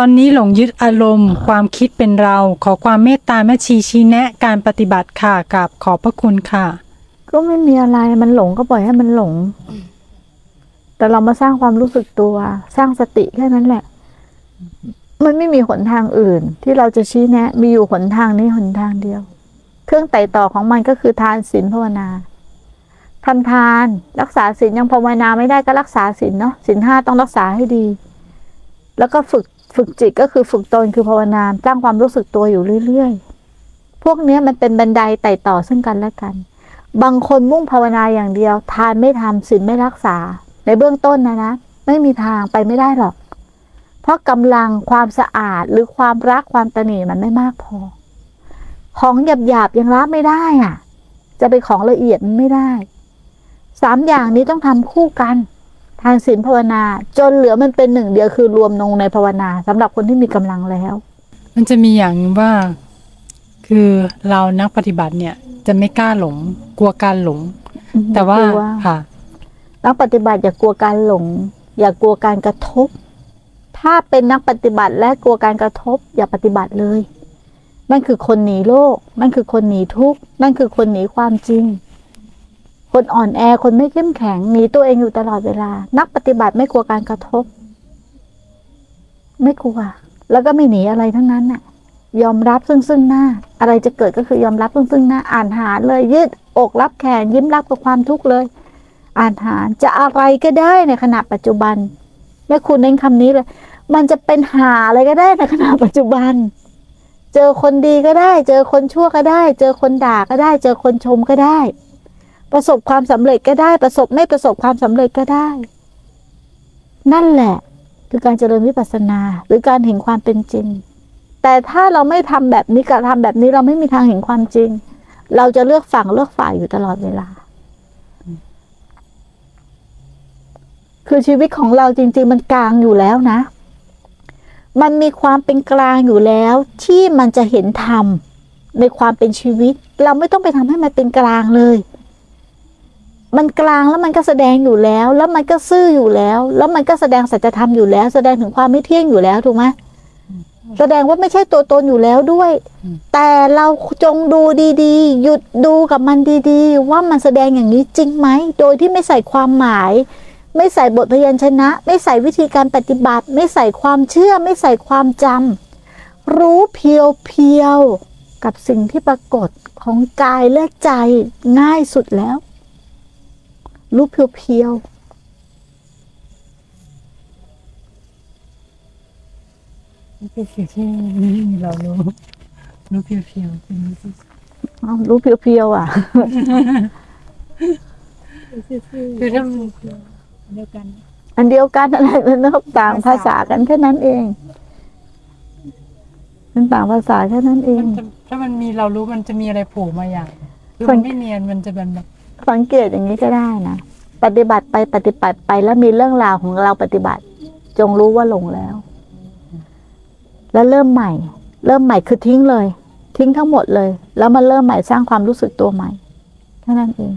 ตอนนี้หลงยึดอารมณ์ ความคิดเป็นเรา ขอความเมตตาแม่ชีชี้แนะการปฏิบัติค่ะกับขอบพระคุณค่ะ ก็ไม่มีอะไรมันหลงก็ปล่อยให้มันหลง แต่เรามาสร้างความรู้สึกตัว สร้างสติแค่นั้นแหละ มันไม่มีหนทางอื่น ที่เราจะชี้แนะ มีอยู่หนทางนี้หนทางเดียว เครื่องไต่ต่อของมันก็คือทานศีลภาวนาทำทานรักษาศีลยังภาวนาไม่ได้ก็รักษาศีลเนาะศีลห้าต้องรักษาให้ดี แล้วก็ฝึก ฝึกจิตก็คือฝึกตนคือภาวนาสร้างความรู้สึกตัวอยู่เรื่อยๆ พวกเนี้ยมันเป็นบันไดไต่ต่อซึ่งกันและกัน บางคนมุ่งภาวนาอย่างเดียว ทานไม่ทำศีลไม่รักษา ในเบื้องต้นนะนะ ไม่มีทางไปไม่ได้หรอก เพราะกำลังความสะอาดหรือความรักความตระหนีมันไม่มากพอ ของหยาบๆยังรับไม่ได้อะ จะไปของละเอียดมันไม่ได้สามอย่างนี้ต้องทำคู่กัน ทางศีลภาวนา จนเหลือมันเป็นหนึ่งเดียวคือรวมลงในภาวนาสำหรับคนที่มีกำลังแล้ว มันจะมีอย่างหนึ่งว่า คือเรานักปฏิบัติเนี่ย จะไม่กล้าหลง กลัวการหลง แต่ว่าอย่กลัค่ะนักปฏิบัติอย่ากลัวการหลง อย่ากลัวการกระทบ ถ้าเป็นนักปฏิบัติและกลัวการกระทบ อย่าปฏิบัติเลยนั่นคือคนหนีโลก นั่นคือคนหนีทุกข์นั่นคือคนหนีความจริง คนอ่อนแอคนไม่เข้มแข็งหนีตัวเองอยู่ตลอดเวลา นักปฏิบัติไม่กลัวการกระทบ ไม่กลัว แล้วก็ไม่หนีอะไรทั้งนั้นน่ะ ยอมรับซึ่งซึ่งหน้า อะไรจะเกิดก็คือยอมรับซึ่งซึ่งหน้า อ่านหาเลยยืดอกรับแขนยิ้มรับกับความทุกข์เลย อ่านหาจะอะไรก็ได้ในขณะปัจจุบันแม่คุณเน้นคำนี้เลย มันจะเป็นหาอะไรก็ได้ในขณะปัจจุบัน เจอคนดีก็ได้ เจอคนชั่วก็ได้ เจอคนด่าก็ได้ เจอคนชมก็ได้ ประสบความสำเร็จก็ได้ ประสบไม่ประสบความสำเร็จก็ได้ นั่นแหละ คือการเจริญวิปัสสนา หรือการเห็นความเป็นจริง แต่ถ้าเราไม่ทำแบบนี้กับทำแบบนี้เราไม่มีทางเห็นความจริง เราจะเลือกฝั่งเลือกฝ่ายอยู่ตลอดเวลา คือชีวิตของเราจริง ๆ มันกลางอยู่แล้วนะ มันมีความเป็นกลางอยู่แล้ว ที่มันจะเห็นธรรมในความเป็นชีวิต เราไม่ต้องไปทำให้มันเป็นกลางเลย มันกลางแล้วมันก็แสดงอยู่แล้ว แล้วมันก็ซื่ออยู่แล้ว แล้วมันก็แสดงสัจธรรมอยู่แล้ว แสดงถึงความไม่เที่ยงอยู่แล้วถูกไหมแสดงว่าไม่ใช่ตัวตนอยู่แล้วด้วย แต่เราจงดูดีๆ หยุดดูกับมันดีๆ ว่ามันแสดงอย่างนี้จริงไหม โดยที่ไม่ใส่ความหมาย ไม่ใส่บทพยัญชนะ ไม่ใส่วิธีการปฏิบัติ ไม่ใส่ความเชื่อ ไม่ใส่ความจำรู้เพียวเพียวๆกับสิ่งที่ปรากฏของกายและใจง่ายสุดแล้ว รู้เพียวเพียวนี่คือสิ่งที่ไม่มีเรารู้รู้เพียวๆเป็นรู้สึกๆอ้าวรู้เพียวเพียวๆอะ คือถ้ามันเดียวกัน อันเดียวกันอะไรมันก็ต่างภาษากันแค่นั้นเอง มันต่างภาษาแค่นั้นเอง มันจะถ้ามันมีเรารู้มันจะมีอะไรโผล่มาอย่างคือสัมันงไม่เนียนมันจะเป็นแบบ สังเกตอย่างนี้ก็ได้นะ ปฏิบัติไปปฏิบัติไปแล้วมีเรื่องราวของเราปฏิบัติ จงรู้ว่าหลงแล้ว แล้วเริ่มใหม่ เริ่มใหม่คือทิ้งเลย ทิ้งทั้งหมดเลย แล้วมาเริ่มใหม่สร้างความรู้สึกตัวใหม่แค่นั้นเอง